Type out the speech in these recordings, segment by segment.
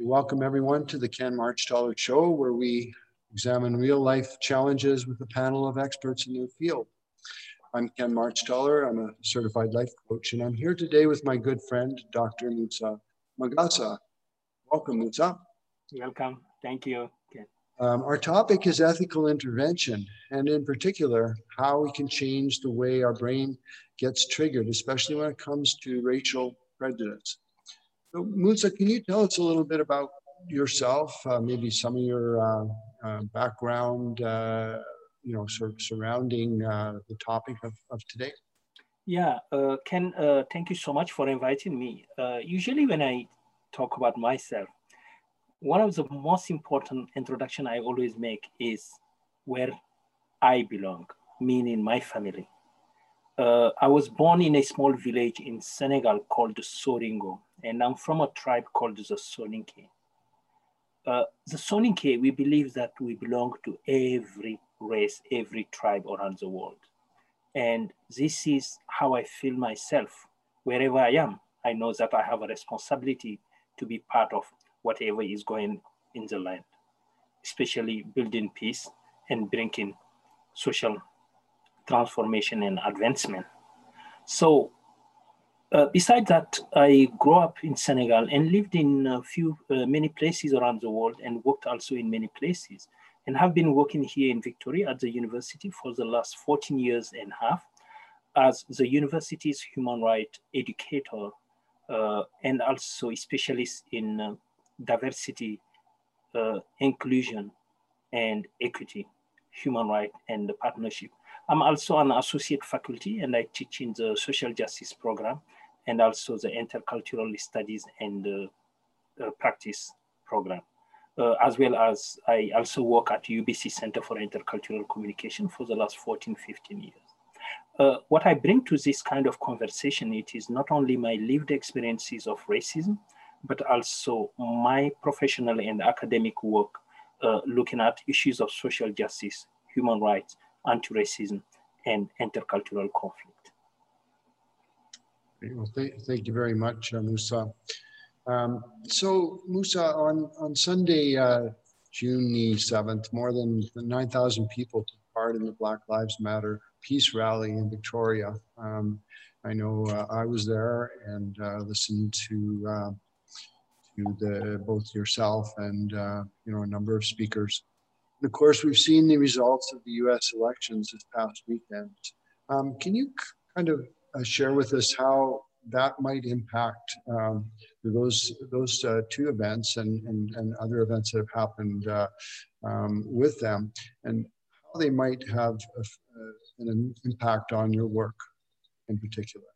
Welcome everyone to the Ken Marchtaller Show, where we examine real life challenges with a panel of experts in their field. I'm Ken Marchtaller. I'm a certified life coach, and I'm here today with my good friend, Dr. Moussa Magassa. Welcome, Moussa. Welcome. Thank you, Ken. Um, our topic is ethical intervention, and in particular, how we can change the way our brain gets triggered, especially when it comes to racial prejudice. So, Moussa, can you tell us a little bit about yourself, uh, maybe some of your uh, uh, background, uh, you know, sort of surrounding uh, the topic of, of today? Yeah, Ken, thank you so much for inviting me. usually when I talk about myself, one of the most important introduction I always make is where I belong, meaning my family. Uh, I was born in a small village in Senegal called Soringo, and I'm from a tribe called the Soninke. Uh, the Soninke, we believe that we belong to every race, every tribe around the world. And this is how I feel myself. Wherever I am, I know that I have a responsibility to be part of whatever is going in the land, especially building peace and bringing social transformation and advancement. So uh, besides that, I grew up in Senegal and lived in a few, uh, many places around the world and worked also in many places and have been working here in Victoria at the university for the last 14 years and a half as the university's human rights educator uh, and also a specialist in uh, diversity, uh, inclusion, and equity, human rights, and the partnership. I'm also an associate faculty and I teach in the social justice program and also the intercultural studies and uh, uh, practice program. Uh, as well as I also work at UBC Center for Intercultural Communication for the last 14, 15 years. Uh, what I bring to this kind of conversation, it is not only my lived experiences of racism, but also my professional and academic work uh, looking at issues of social justice, human rights, anti-racism, and intercultural conflict. Well, th thank you very much, uh, Moussa. Um, so, Moussa, on, on Sunday, uh, June the 7th, more than 9,000 people took part in the Black Lives Matter peace rally in Victoria. Um, I know uh, I was there and uh, listened to uh, to the both yourself and uh, you know a number of speakers. Of course, we've seen the results of the U.S. elections this past weekend. Um, can you kind of uh, share with us how that might impact um, those those uh, two events and, and, and other events that have happened uh, um, with them, and how they might have a, uh, an impact on your work in particular?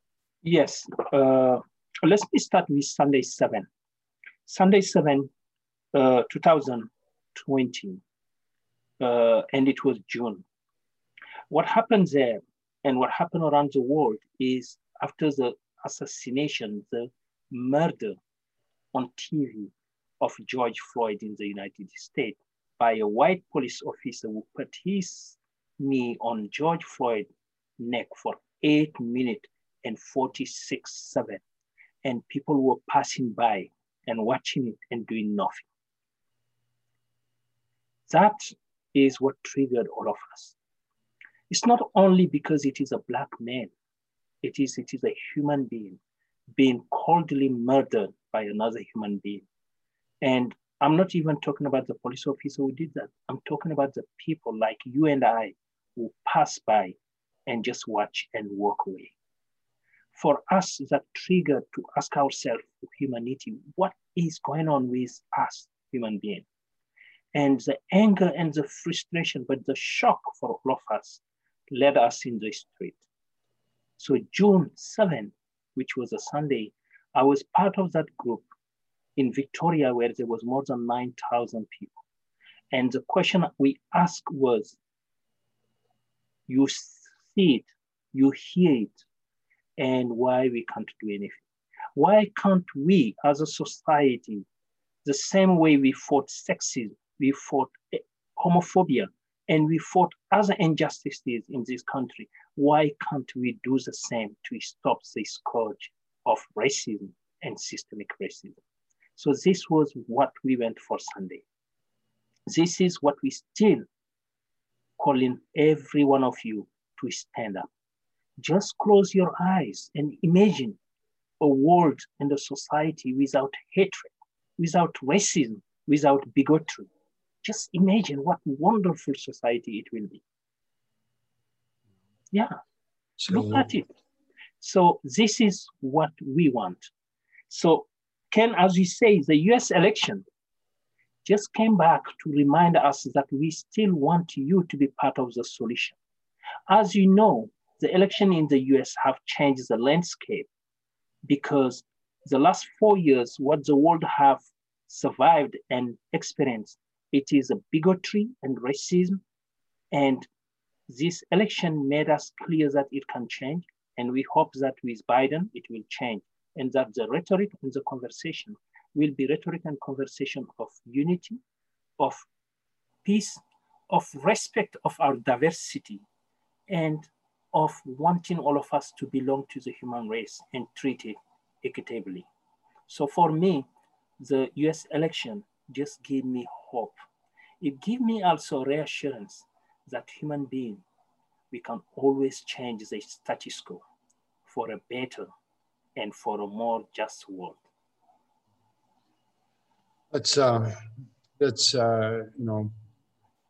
Yes. Uh, let me start with Sunday 7. Sunday 7, uh, 2020, uh, and it was June. What happened there and what happened around the world is after the assassination, the murder on TV of George Floyd in the United States by a white police officer who put his knee on George Floyd's neck for eight minutes and 46 seconds. And people were passing by and watching it and doing nothing. That is what triggered all of us. It's not only because it is a black man, it is, it is a human being being coldly murdered by another human being. And I'm not even talking about the police officer who did that. I'm talking about the people like you and I who pass by and just watch and walk away. For us, that trigger to ask ourselves, humanity, what is going on with us, human beings? And the anger and the frustration, but the shock for all of us led us in the street. So June 7th, which was a Sunday, I was part of that group in Victoria where there was more than 9,000 people. And the question we asked was, you see it, you hear it, and why we can't do anything. Why can't we as a society, the same way we fought sexism, we fought eh, homophobia, and we fought other injustices in this country, why can't we do the same to stop the scourge of racism and systemic racism? So this was what we went for Sunday. This is what we still calling every one of you to stand up. Just close your eyes and imagine a world and a society without hatred, without racism, without bigotry. Just imagine what wonderful society it will be. Yeah, so, look at it. So this is what we want. So Ken, as you say, the US election just came back to remind us that we still want you to be part of the solution. As you know, the election in the US have changed the landscape because the last four years, what the world have survived and experienced, it is a bigotry and racism. And this election made us clear that it can change. And we hope that with Biden, it will change. And that the rhetoric and the conversation will be rhetoric and conversation of unity, of peace, of respect of our diversity, and of wanting all of us to belong to the human race and treat it equitably. So for me, the US election just gave me hope. It gave me also reassurance that human being, we can always change the status quo for a better and for a more just world. That's uh, that's uh, you know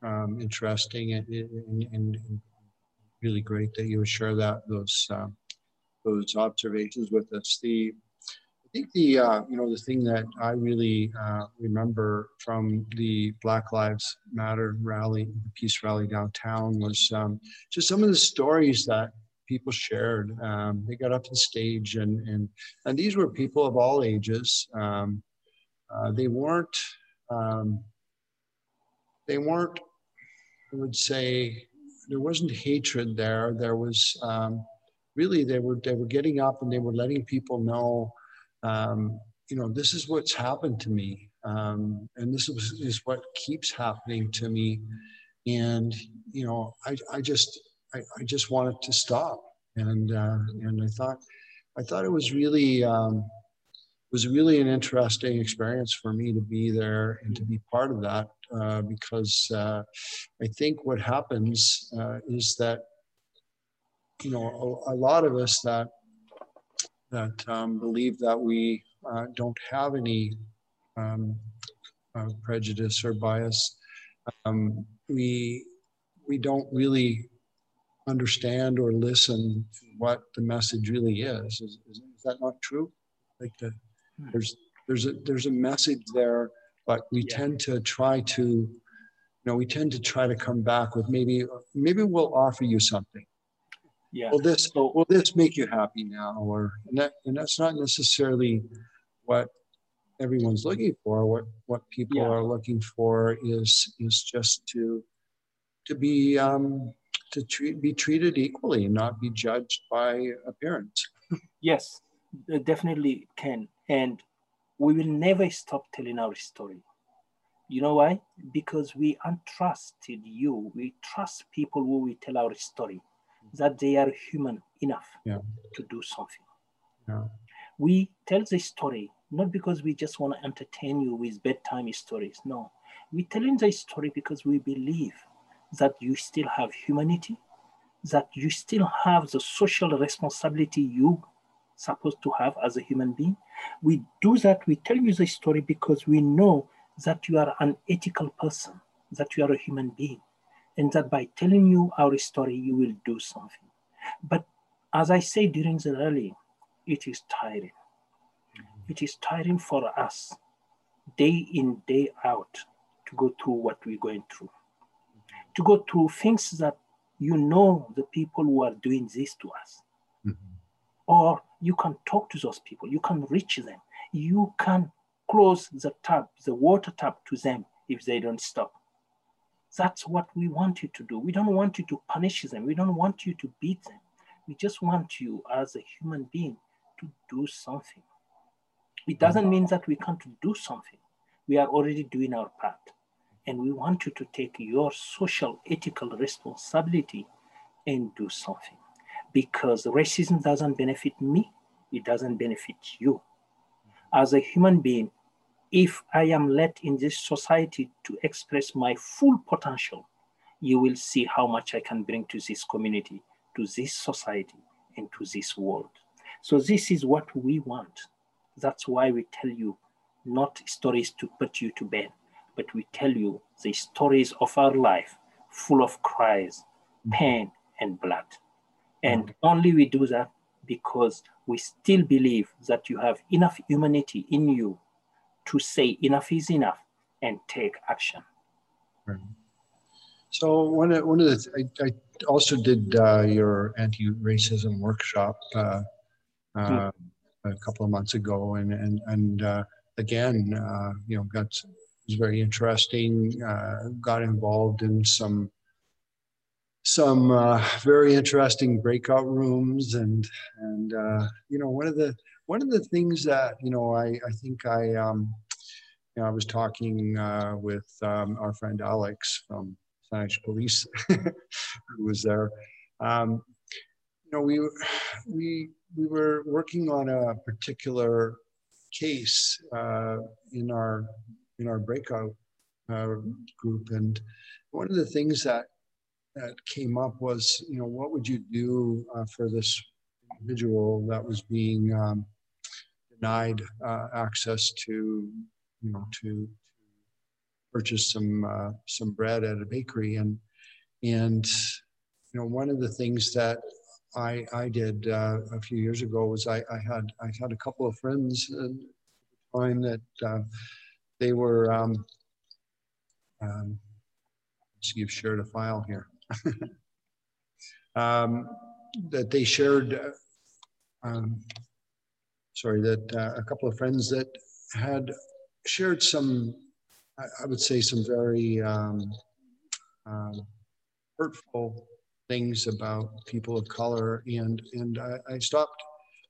um, interesting and, and, and, really great that you share that those uh, those observations with us. The think the uh, you know the thing that I really uh, remember from the Black Lives Matter rally, the peace rally downtown, was um, just some of the stories that people shared. Um, they got up the stage, and and and these were people of all ages. Um, uh, they weren't, um, they weren't, I would say, there wasn't hatred there. There was um, really, they were, they were getting up and they were letting people know, um, you know, this is what's happened to me. Um, and this is, is what keeps happening to me. And, you know, I, I just, I, I just wanted to stop. And, uh, and I thought, I thought it was really, um, was really an interesting experience for me to be there and to be part of that uh, because uh, I think what happens uh, is that you know a, a, lot of us that that um, believe that we uh, don't have any um, uh, prejudice or bias um, we we don't really understand or listen to what the message really is is, is, is that not true like the there's there's a there's a message there, but we yeah. tend to try to, you know, we tend to try to come back with maybe maybe we'll offer you something. Yeah. Will this will this make you happy now? Or and that and that's not necessarily what everyone's looking for. What what people yeah. are looking for is is just to to be um, to treat, be treated equally and not be judged by appearance. yes, definitely can. And we will never stop telling our story. You know why? Because we entrusted you. We trust people who we tell our story, that they are human enough yeah. to do something. Yeah. We tell the story not because we just want to entertain you with bedtime stories. No, we tell telling the story because we believe that you still have humanity, that you still have the social responsibility you supposed to have as a human being. We do that, we tell you the story because we know that you are an ethical person, that you are a human being, and that by telling you our story, you will do something. But as I say during the rally, it is tiring. It is tiring for us, day in, day out, to go through what we're going through. To go through things that you know the people who are doing this to us. Mm-hmm. Or you can talk to those people, you can reach them, you can close the tap, the water tap to them if they don't stop. That's what we want you to do. We don't want you to punish them. We don't want you to beat them. We just want you as a human being to do something. It doesn't mean that we can't do something. We are already doing our part. And we want you to take your social ethical responsibility and do something because racism doesn't benefit me, it doesn't benefit you. As a human being, if I am let in this society to express my full potential, you will see how much I can bring to this community, to this society, and to this world. So this is what we want. That's why we tell you not stories to put you to bed, but we tell you the stories of our life full of cries, mm-hmm. pain, and blood. And mm-hmm. only we do that because we still believe that you have enough humanity in you to say enough is enough and take action. So one of, one of the, I, I also did uh, your anti-racism workshop uh, uh, a couple of months ago, and and and uh, again, uh, you know, got was very interesting. Uh, got involved in some some uh, very interesting breakout rooms, and and uh, you know, one of the one of the things that you know, I I think I um, you know, I was talking uh, with um, our friend Alex from Saanich Police, who was there. Um, you know, we we we were working on a particular case uh, in our in our breakout uh, group, and one of the things that that came up was, you know, what would you do uh, for this individual that was being um, denied uh, access to, you know, to, purchase some uh, some bread at a bakery, and and you know, one of the things that I, I did uh, a few years ago was I, I had I had a couple of friends at the time that uh, they were um, um, see you've shared a file here. Um, that they shared uh, um, sorry that uh, a couple of friends that had shared some I, I would say some very um, um, hurtful things about people of color. And and I, I, stopped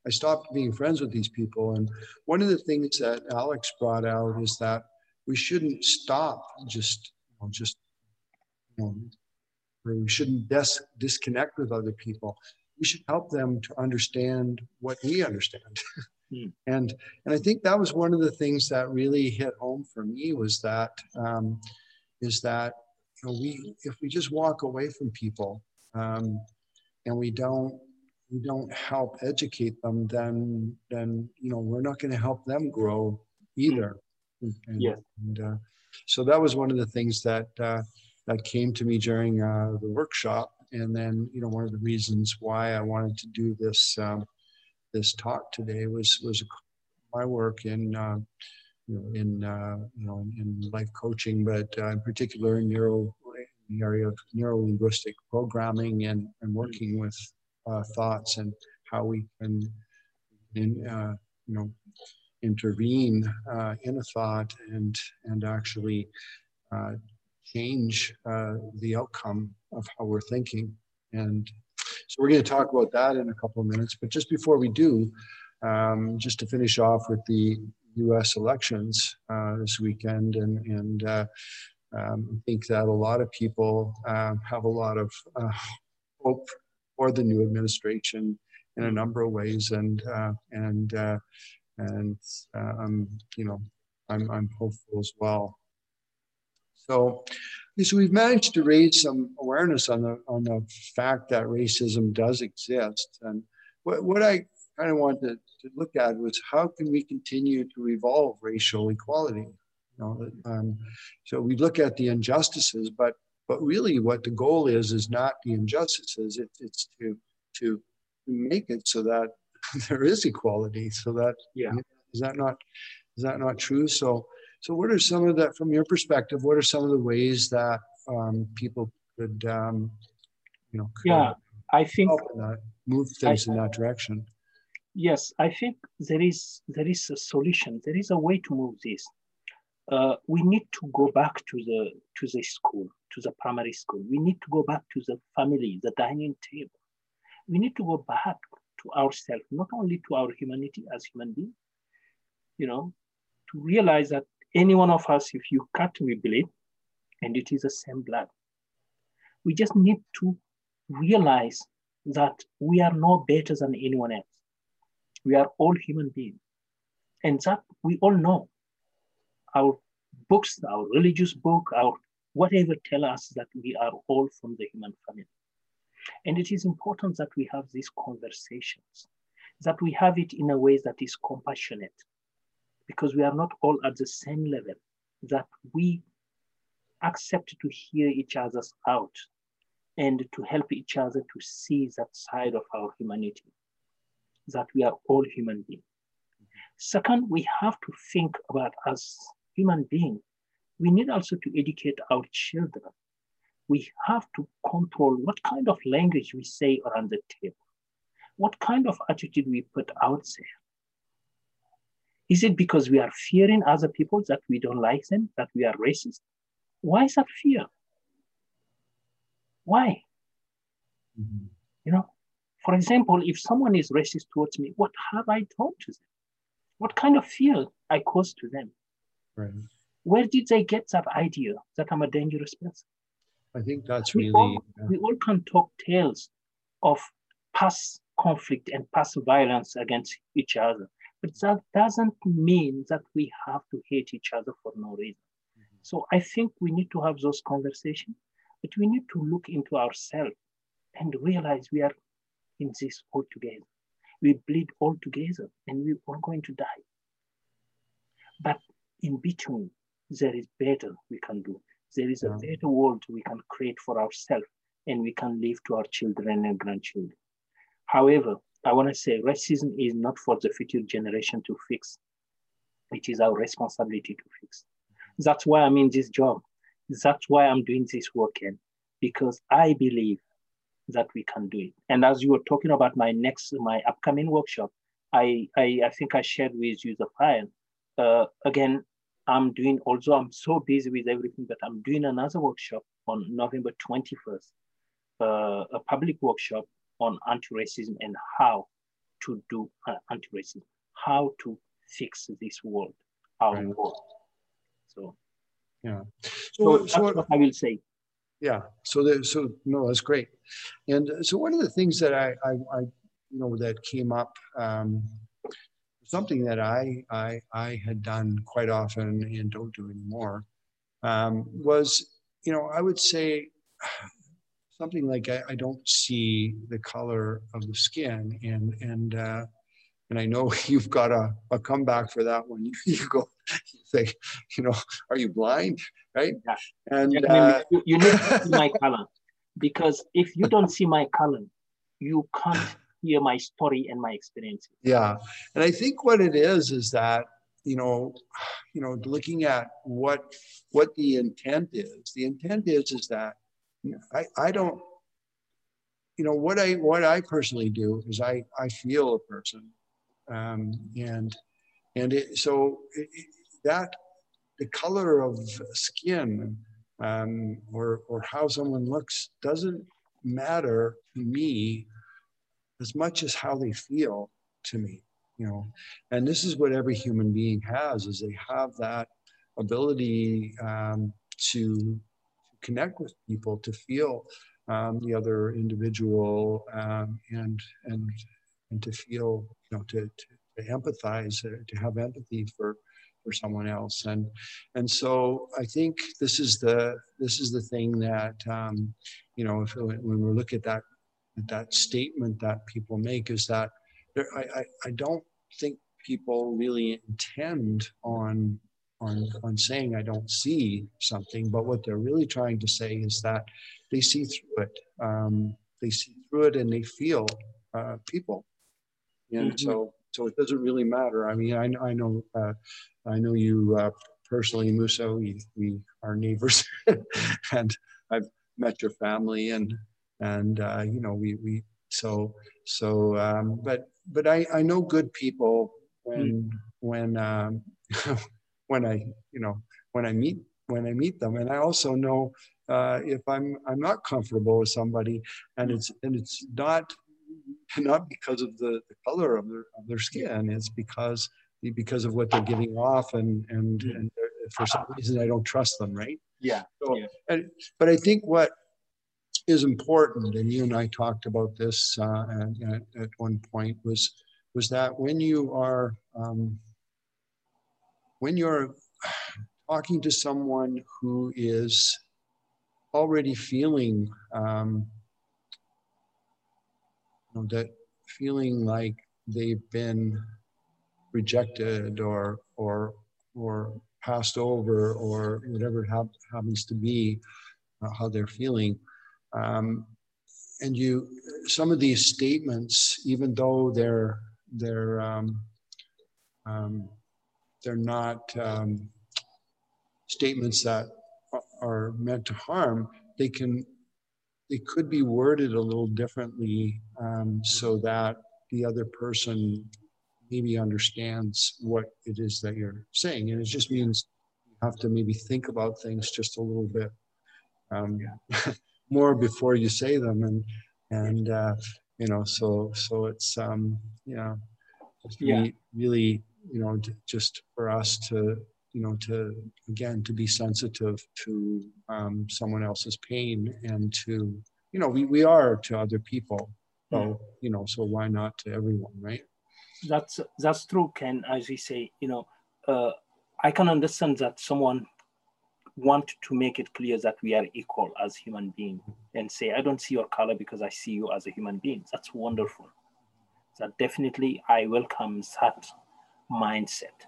I stopped being friends with these people. And one of the things that Alex brought out is that we shouldn't stop just you know, just you know, we shouldn't dis- disconnect with other people we should help them to understand what we understand mm. and and I think that was one of the things that really hit home for me was that um, is that you know, we if we just walk away from people um, and we don't we don't help educate them, then then you know we're not going to help them grow either. And, yeah. And, uh, so that was one of the things that uh, that came to me during uh, the workshop, and then you know one of the reasons why I wanted to do this um, this talk today was was my work in uh, you know in uh, you know in life coaching, but uh, in particular in neuro the area of neuro-linguistic programming and, and working with uh, thoughts and how we can in, uh, you know intervene uh, in a thought and and actually uh, change uh, the outcome of how we're thinking and so we're going to talk about that in a couple of minutes but just before we do um, just to finish off with the U.S. elections uh, this weekend and and um, I think that a lot of people um, have a lot of uh, hope for the new administration in a number of ways, and uh, and uh, and uh, you know I'm I'm hopeful as well. So, so we've managed to raise some awareness on the on the fact that racism does exist, and what what I kind of wanted to look at was how can we continue to evolve racial equality know, um, so we look at the injustices, but but really, what the goal is is not the injustices. It, it's to to make it so that there is equality. So that yeah, is that not is that not true? So so what are some of that from your perspective? What are some of the ways that um, people could um, you know yeah I think move things I, in that direction. Yes, I think there is there is a solution. There is a way to move this uh, we need to go back to the to the school, to the primary school. We need to go back to the family, the dining table. We need to go back to ourselves, not only to our humanity as human beings, you know, to realize that any one of us, if you cut, we bleed, and it is the same blood. We just need to realize that we are no better than anyone else. We are all human beings. And that we all know our books, our religious book, our whatever tell us that we are all from the human family. And it is important that we have these conversations, that we have it in a way that is compassionate, because we are not all at the same level, that we accept to hear each other's out and to help each other to see that side of our humanity, that we are all human beings. Second, we have to think about as human beings, we need also to educate our children. We have to control what kind of language we say around the table, what kind of attitude we put out there. Is it because we are fearing other people that we don't like them, that we are racist? Why is that fear? Why? Mm-hmm. You know, for example, if someone is racist towards me, what have I done to them? What kind of fear I caused to them? Right. Where did they get that idea that I'm a dangerous person? I think that's we really. All, we all can talk tales of past conflict and past violence against each other, but that doesn't mean that we have to hate each other for no reason. Mm-hmm. So I think we need to have those conversations, but we need to look into ourselves and realize we are in this all together. We bleed all together and we're all going to die. But in between, there is better we can do. There is a better world we can create for ourselves and we can leave to our children and grandchildren. However, I want to say racism is not for the future generation to fix. It is our responsibility to fix. That's why I'm in this job. That's why I'm doing this work in, because I believe that we can do it. And as you were talking about my next, my upcoming workshop, I, I, I think I shared with you the file. Uh, again, I'm doing, although I'm so busy with everything, but I'm doing another workshop on November 21st, uh, a public workshop on anti-racism and how to do uh, anti-racism, how to fix this world, our right. world. So, yeah. So, so so, what I will say. Yeah. So, the, so no, that's great. And so one of the things that I, I, I you know, that came up um, something that I, I, I had done quite often and don't do anymore um, was, you know, I would say something like I, I, don't see the color of the skin and and uh, and I know you've got a, a comeback for that one. You, you go, you say, you know, are you blind, right? Yeah. And yeah, uh, you, you need to see my color because if you don't see my color, you can't hear my story and my experiences. Yeah, and I think what it is is that you know, you know, looking at what what the intent is. The intent is is that I I don't, you know, what I what I personally do is I I feel a person, um, and and it, so it, that the color of skin um, or or how someone looks doesn't matter to me as much as how they feel to me you know? And this is what every human being has is they have that ability um, to connect with people to feel um, the other individual um, and and and to feel you know to, to, to empathize uh, to have empathy for for someone else. And and so i think this is the this is the thing that um, you know if, when we look at that that statement that people make is that I, I, I don't think people really intend on on on saying I don't see something, but what they're really trying to say is that they see through it. Um, they see through it and they feel uh, people, and mm-hmm. so so it doesn't really matter. I mean, I, I know uh, I know you uh, personally, Moussa. We we are neighbors, and I've met your family, and and uh, you know we we so so um, but but I I know good people when mm. when um, when I you know when I meet when I meet them and I also know uh, if I'm I'm not comfortable with somebody and it's and it's not not because of the, the color of their of their skin it's because because of what they're giving off and and, hmm. and for some reason I don't trust them right yeah, so, yeah. And, but I think what is important, and you and I talked about this uh, at, at, one point, was was that when you are um, when you're talking to someone who is already feeling um, you know, that feeling like they've been rejected or or or passed over or whatever it happens to be, uh, how they're feeling. Um, and you, some of these statements, even though they're they're um, um, they're not um, statements that are meant to harm, they can they could be worded a little differently um, so that the other person maybe understands what it is that you're saying. And it just means you have to maybe think about things just a little bit um, more before you say them. And, and uh, you know, so, so it's, um, you know, yeah. really, you know, just for us to, you know, to, again, to be sensitive to um, someone else's pain and to, you know, we, we are to other people. So, you know, so why not to everyone, right? that's that's true, Ken. As we say, you know, uh, I can understand that someone want to make it clear that we are equal as human beings and say, I don't see your color because I see you as a human being. That's wonderful. That definitely I welcome that mindset.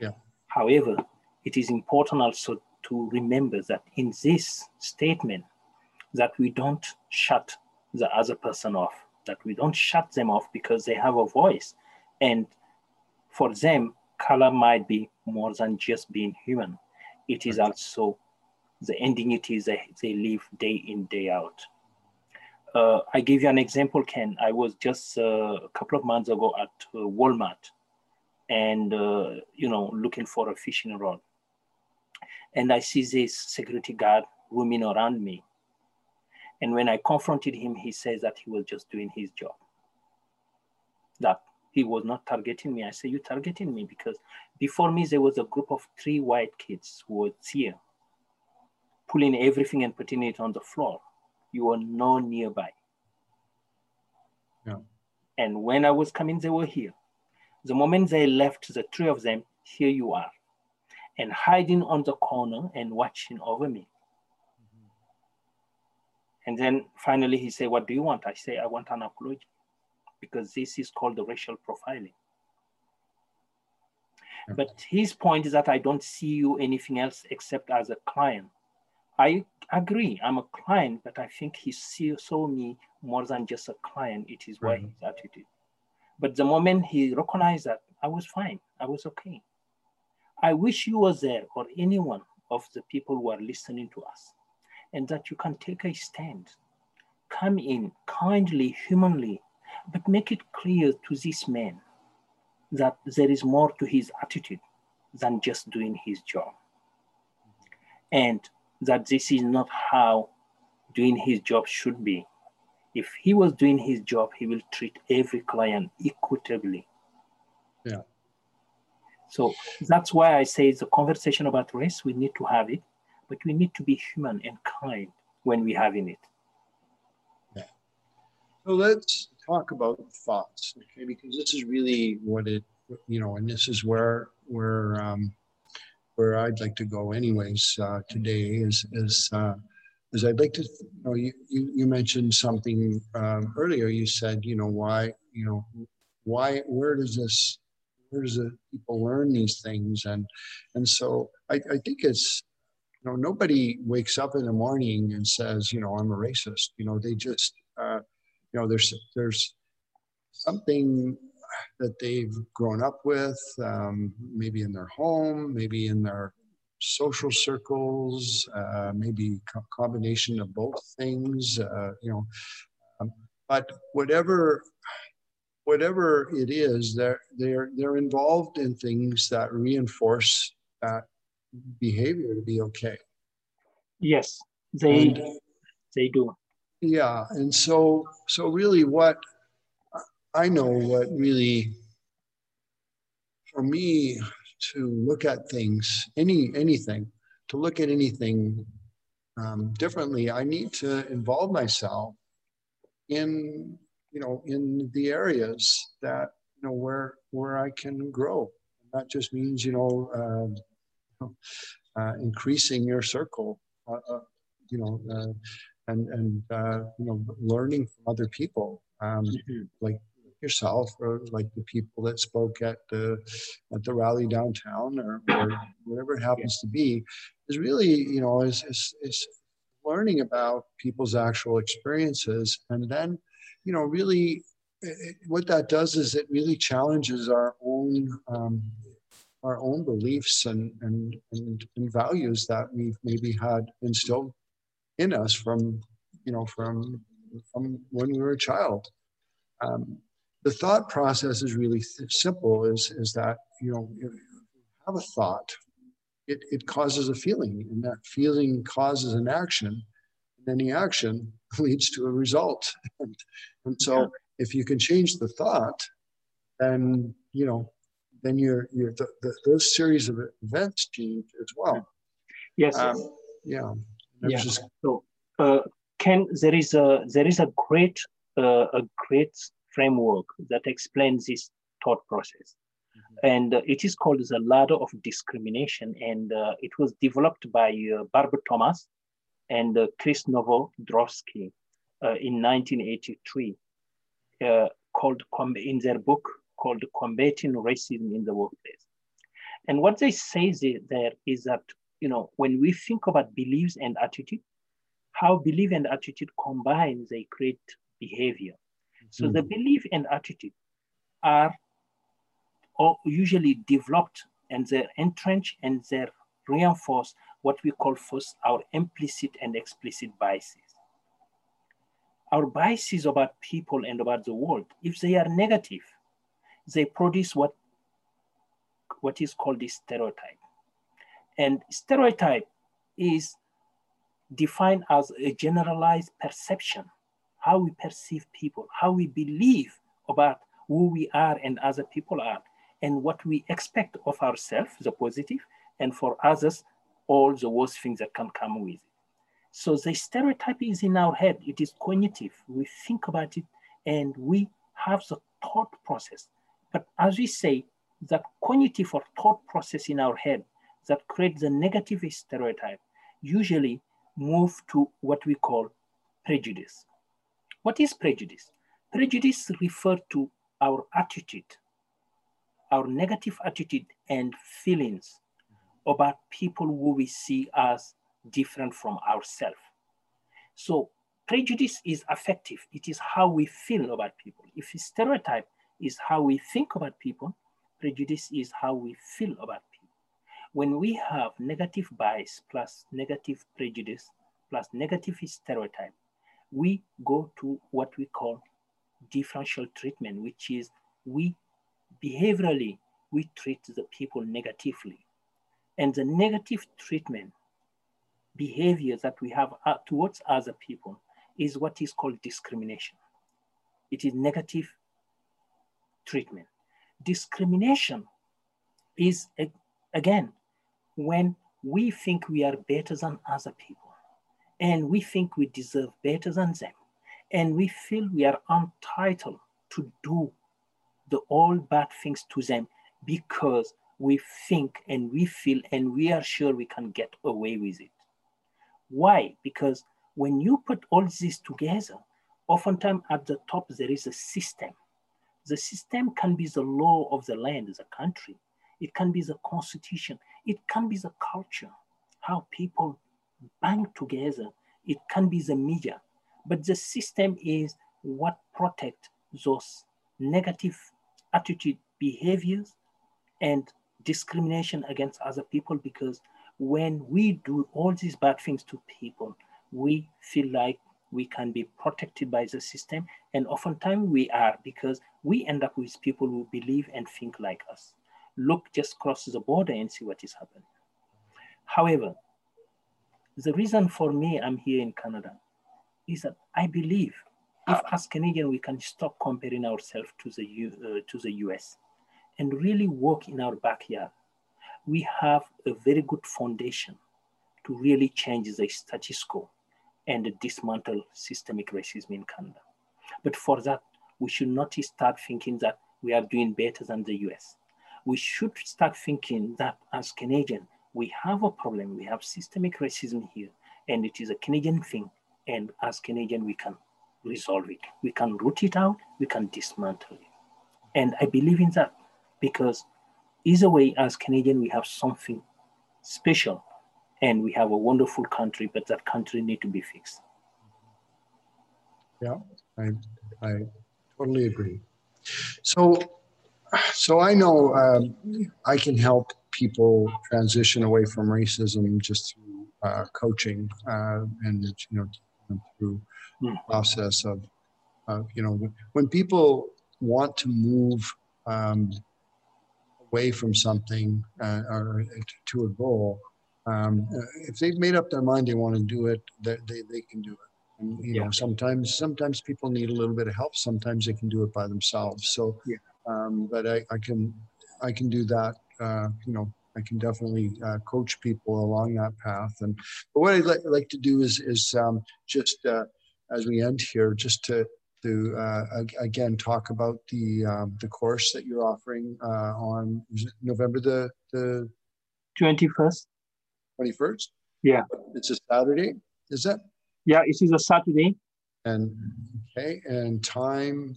Yeah. However, it is important also to remember that in this statement, that we don't shut the other person off, that we don't shut them off because they have a voice. And for them, color might be more than just being human. It is also the indignities that they live day in, day out. Uh, I give you an example, Ken. I was just uh, a couple of months ago at uh, Walmart and, uh, you know, looking for a fishing rod. And I see this security guard roaming around me. And when I confronted him, he says that he was just doing his job. That he was not targeting me. I say you targeting me because before me, there was a group of three white kids who were here, pulling everything and putting it on the floor. You were no nearby. Yeah. And when I was coming, they were here. The moment they left, the three of them, here you are, and hiding on the corner and watching over me. Mm-hmm. And then finally he said, what do you want? I say, I want an apology because this is called the racial profiling. Okay. But his point is that I don't see you anything else except as a client. I agree, I'm a client, but I think he see, saw me more than just a client. It is why his attitude. But the moment he recognized that, I was fine. I was okay. I wish you were there or anyone of the people who are listening to us and that you can take a stand. Come in kindly, humanly, but make it clear to this man that there is more to his attitude than just doing his job. And that this is not how doing his job should be. If he was doing his job, he will treat every client equitably. Yeah. So that's why I say the conversation about race, we need to have it, but we need to be human and kind when we're having it. Yeah. So let's talk about thoughts, okay? Because this is really what it, you know, and this is where where um, where I'd like to go, anyways. Uh, today is is uh, is I'd like to, you know, you you, you mentioned something um, earlier. You said, you know, why, you know, why, where does this, where does the people learn these things? And and so I, I think it's you know nobody wakes up in the morning and says you know i'm a racist you know they just uh, you know there's there's something that they've grown up with um, maybe in their home maybe in their social circles uh, maybe co- combination of both things uh, you know um, but whatever whatever it is they're they're they're involved in things that reinforce that behavior to be okay. Yes they and, they do. Yeah and so so really what i know what really for me to look at things any anything to look at anything um, differently i need to involve myself in you know in the areas that you know where where i can grow that just means you know uh, uh, increasing your circle, uh, uh you know, uh, and and uh, you know, learning from other people, um, mm-hmm. like yourself or like the people that spoke at the at the rally downtown or, or whatever it happens yeah. to be, is really you know is, is is learning about people's actual experiences and then you know really it, what that does is it really challenges our own um, our own beliefs and, and, and and values that we've maybe had instilled in us from you know from from when we were a child um, the thought process is really simple is is that you know you have a thought it, it causes a feeling and that feeling causes an action. And any action leads to a result. And, and so yeah. if you can change the thought then you know then you're you're the, the, those series of events change as well. Yes. Um, yeah. Yeah. just... so uh, ken there is a there is a great uh, a great framework that explains this thought process Mm-hmm. And uh, it is called the ladder of discrimination. And uh, it was developed by uh, Barbara Thomas and uh, Chris Novogrodsky uh, in 1983, uh, called in their book called Combating Racism in the Workplace. And what they say there is that, you know, when we think about beliefs and attitude, how belief and attitude combine, they create behavior. So hmm. the belief and attitude are usually developed and they're entrenched and they're reinforce what we call first our implicit and explicit biases. Our biases about people and about the world, if they are negative, they produce what, what is called a stereotype. And stereotype is defined as a generalized perception, how we perceive people, how we believe about who we are and other people are, and what we expect of ourselves, the positive, and for others, all the worst things that can come with it. So the stereotype is in our head, it is cognitive. We think about it and we have the thought process. But as we say, that cognitive or thought process in our head that creates the negative stereotype usually move to what we call prejudice. What is prejudice? Prejudice refers to our attitude our negative attitude and feelings about people who we see as different from ourselves. So prejudice is affective. It is how we feel about people. If stereotype is how we think about people, prejudice is how we feel about people. When we have negative bias plus negative prejudice plus negative stereotype, we go to what we call differential treatment, which is we behaviorally, we treat the people negatively. And the negative treatment behavior that we have uh, towards other people is what is called discrimination. It is negative treatment. Discrimination is, again, when we think we are better than other people and we think we deserve better than them and we feel we are entitled to do the all bad things to them because we think and we feel and we are sure we can get away with it. Why? Because when you put all this together, oftentimes at the top there is a system. The system can be the law of the land, the country. It can be the constitution. It can be the culture, how people band together. It can be the media. But the system is what protect those negative attitude, behaviors, and discrimination against other people because when we do all these bad things to people, we feel like we can be protected by the system. And oftentimes we are because we end up with people who believe and think like us. Look just cross the border and see what is happening. However, the reason for me I'm here in Canada is that I believe if as Canadian we can stop comparing ourselves to the U, uh, to the US and really work in our backyard, we have a very good foundation to really change the status quo and dismantle systemic racism in Canada. But for that, we should not start thinking that we are doing better than the US. We should start thinking that as Canadian, we have a problem. We have systemic racism here, and it is a Canadian thing. And as Canadian, we can resolve it. We can root it out. We can dismantle it. And I believe in that because either way, as Canadian, we have something special, and we have a wonderful country. But that country need to be fixed. Yeah, I I totally agree. So so I know um, I can help people transition away from racism just through uh, coaching uh, and you know through the hmm. process of uh, you know when people want to move um, away from something uh, or to a goal um, if they've made up their mind they want to do it they, they, they can do it and, you yeah. know sometimes sometimes people need a little bit of help sometimes they can do it by themselves so yeah. um, but I, I can I can do that uh, you know I can definitely uh, coach people along that path. And but what I'd li- like to do is is um, just uh, as we end here, just to to uh, again talk about the um, the course that you're offering uh, on November the the twenty first. Twenty first. Yeah, it's a Saturday. Is that? Yeah, it is a Saturday. And okay, and time.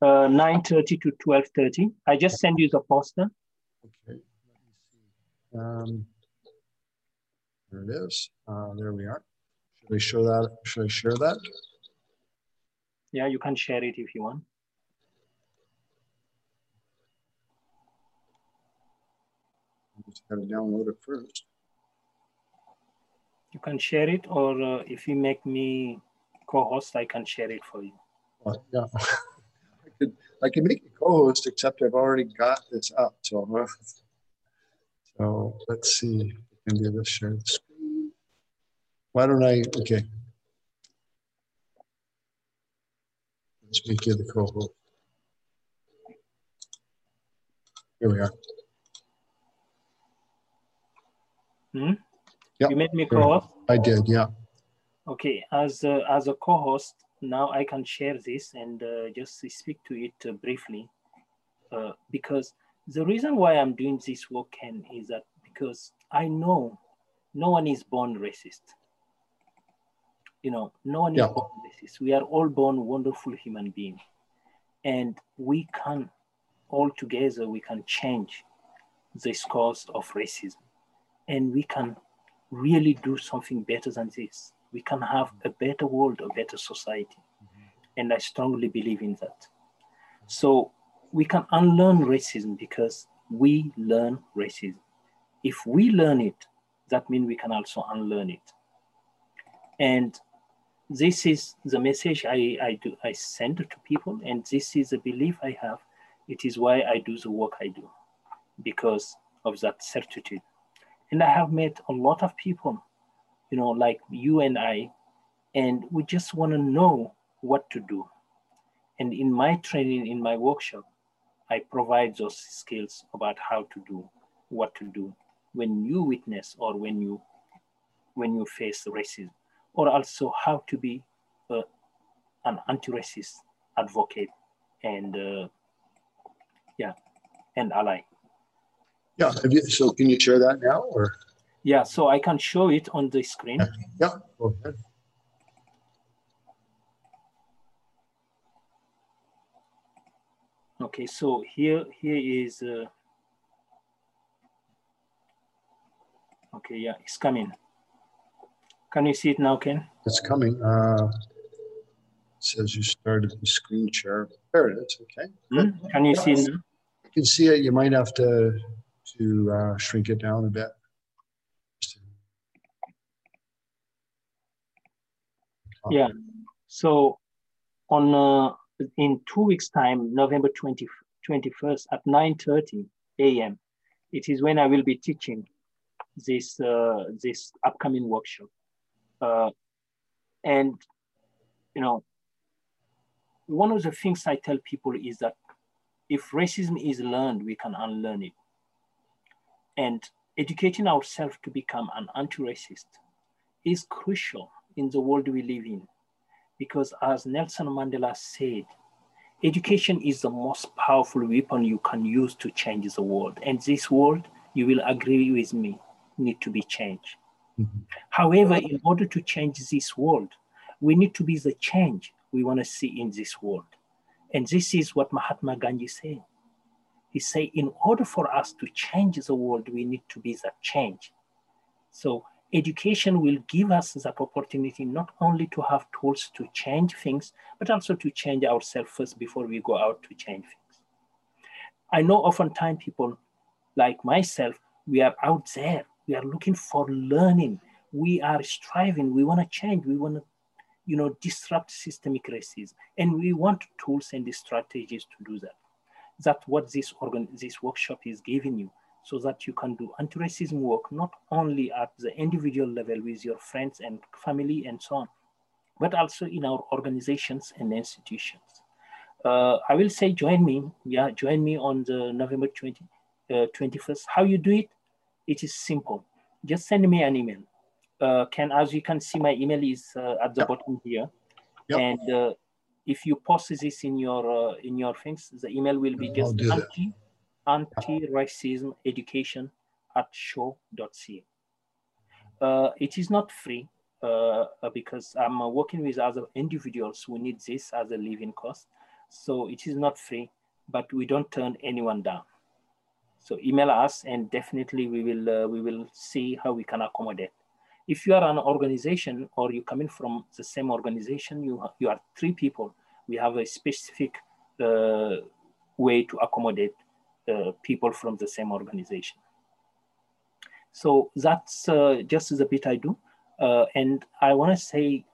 Uh, nine thirty to twelve thirty. I just send you the poster. Um, there it is. Uh, there we are. Should I show that? Should I share that? Yeah, you can share it if you want. I just gotta download it first. You can share it, or uh, if you make me co-host, I can share it for you. Well, yeah, I could. I can make you co-host, except I've already got this up. So so let's see can do this share the screen. Why don't I, okay. Let's make you the co-host. Here we are. Hmm? Yep. You made me co-host? I did, yeah. Okay, as a, as a co-host, now I can share this and uh, just speak to it uh, briefly uh, because the reason why I'm doing this work, Ken, is that because I know no one is born racist. You know, no one yeah. is born racist. We are all born wonderful human beings. And we can all together, we can change this cause of racism. And we can really do something better than this. We can have a better world, a better society. Mm-hmm. And I strongly believe in that. So we can unlearn racism because we learn racism. If we learn it, that means we can also unlearn it. And this is the message I, I do I send to people, and this is a belief I have. It is why I do the work I do, because of that certitude. And I have met a lot of people, you know, like you and I, and we just want to know what to do. And in my training, in my workshop, I provide those skills about how to do what to do when you witness or when you when you face racism, or also how to be uh, an anti-racist advocate and uh, yeah, and ally. Yeah. You, so can you share that now, or? Yeah. So I can show it on the screen. Yeah. Okay, so here here is uh, okay, yeah, it's coming. Can you see it now, Ken? It's coming. Uh, it says you started the screen share. There it is. Okay. Mm Can you see it now? You can see it. You might have to to uh, shrink it down a bit. Yeah. So on uh, in two weeks' time, November 20, 21st at 9.30 a.m., it is when I will be teaching this, uh, this upcoming workshop. Uh, and, you know, one of the things I tell people is that if racism is learned, we can unlearn it. And educating ourselves to become an anti-racist is crucial in the world we live in because as Nelson Mandela said, education is the most powerful weapon you can use to change the world. And this world, you will agree with me, need to be changed. Mm-hmm. However, in order to change this world, we need to be the change we want to see in this world. And this is what Mahatma Gandhi said. He said, in order for us to change the world, we need to be the change. So education will give us that opportunity not only to have tools to change things, but also to change ourselves first before we go out to change things. I know oftentimes people like myself, we are out there, we are looking for learning, we are striving, we want to change, we want to you know, disrupt systemic racism. And we want tools and strategies to do that. That's what this, organ this workshop is giving you so that you can do anti-racism work, not only at the individual level with your friends and family and so on, but also in our organizations and institutions. Uh, I will say join me, yeah, join me on the November 20, uh, 21st. How you do it? It is simple. Just send me an email uh, can, as you can see, my email is uh, at the yep. bottom here. Yep. And uh, if you post this in your uh, in your things, the email will be just anti anti-racism education at shaw.ca. Uh, it is not free uh, because I'm working with other individuals who need this as a living cost. So it is not free, but we don't turn anyone down. So email us and definitely we will we will see how we can accommodate. If you are an organization or you come in from the same organization, you, you are three people, we have a specific uh, way to accommodate uh, people from the same organization. So that's uh, just the bit I do. Uh, and I wanna say,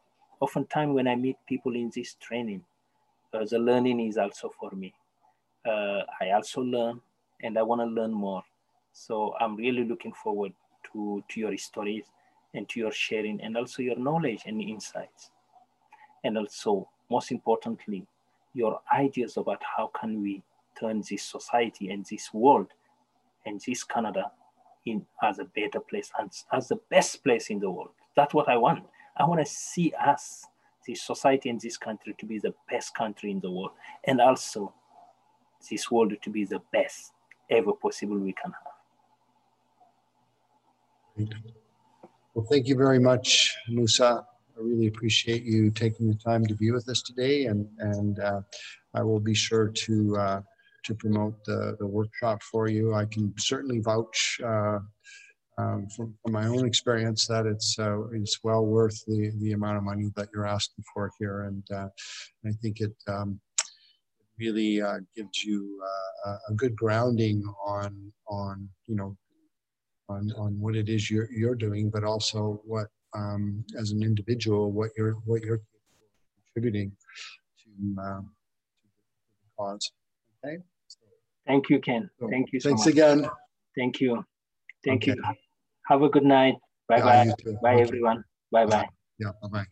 oftentimes when I meet people in this training, uh, the learning is also for me. Uh, I also learn and I wanna learn more. So I'm really looking forward to, to your stories and to your sharing and also your knowledge and insights. And also, most importantly, your ideas about how can we turn this society and this world and this Canada in as a better place and as the best place in the world. That's what I want. I want to see us, this society and this country to be the best country in the world. And also this world to be the best ever possible we can have. Well, thank you very much, Moussa. I really appreciate you taking the time to be with us today, and and uh, I will be sure to uh, to promote the, the workshop for you. I can certainly vouch uh, um, from, from, my own experience that it's uh, it's well worth the the amount of money that you're asking for here, and uh, I think it. Um, really uh, gives you a good grounding on on you know on, on what it is you're, you're doing, but also what, um, as an individual, what you're, what you're contributing to, um, to the cause. Okay. Thank you, Ken. Thank you so much. thanks much. again. Thank you. Thank okay. you. Have a good night. Bye yeah, bye. Bye okay. everyone. Bye bye. Yeah. Bye bye.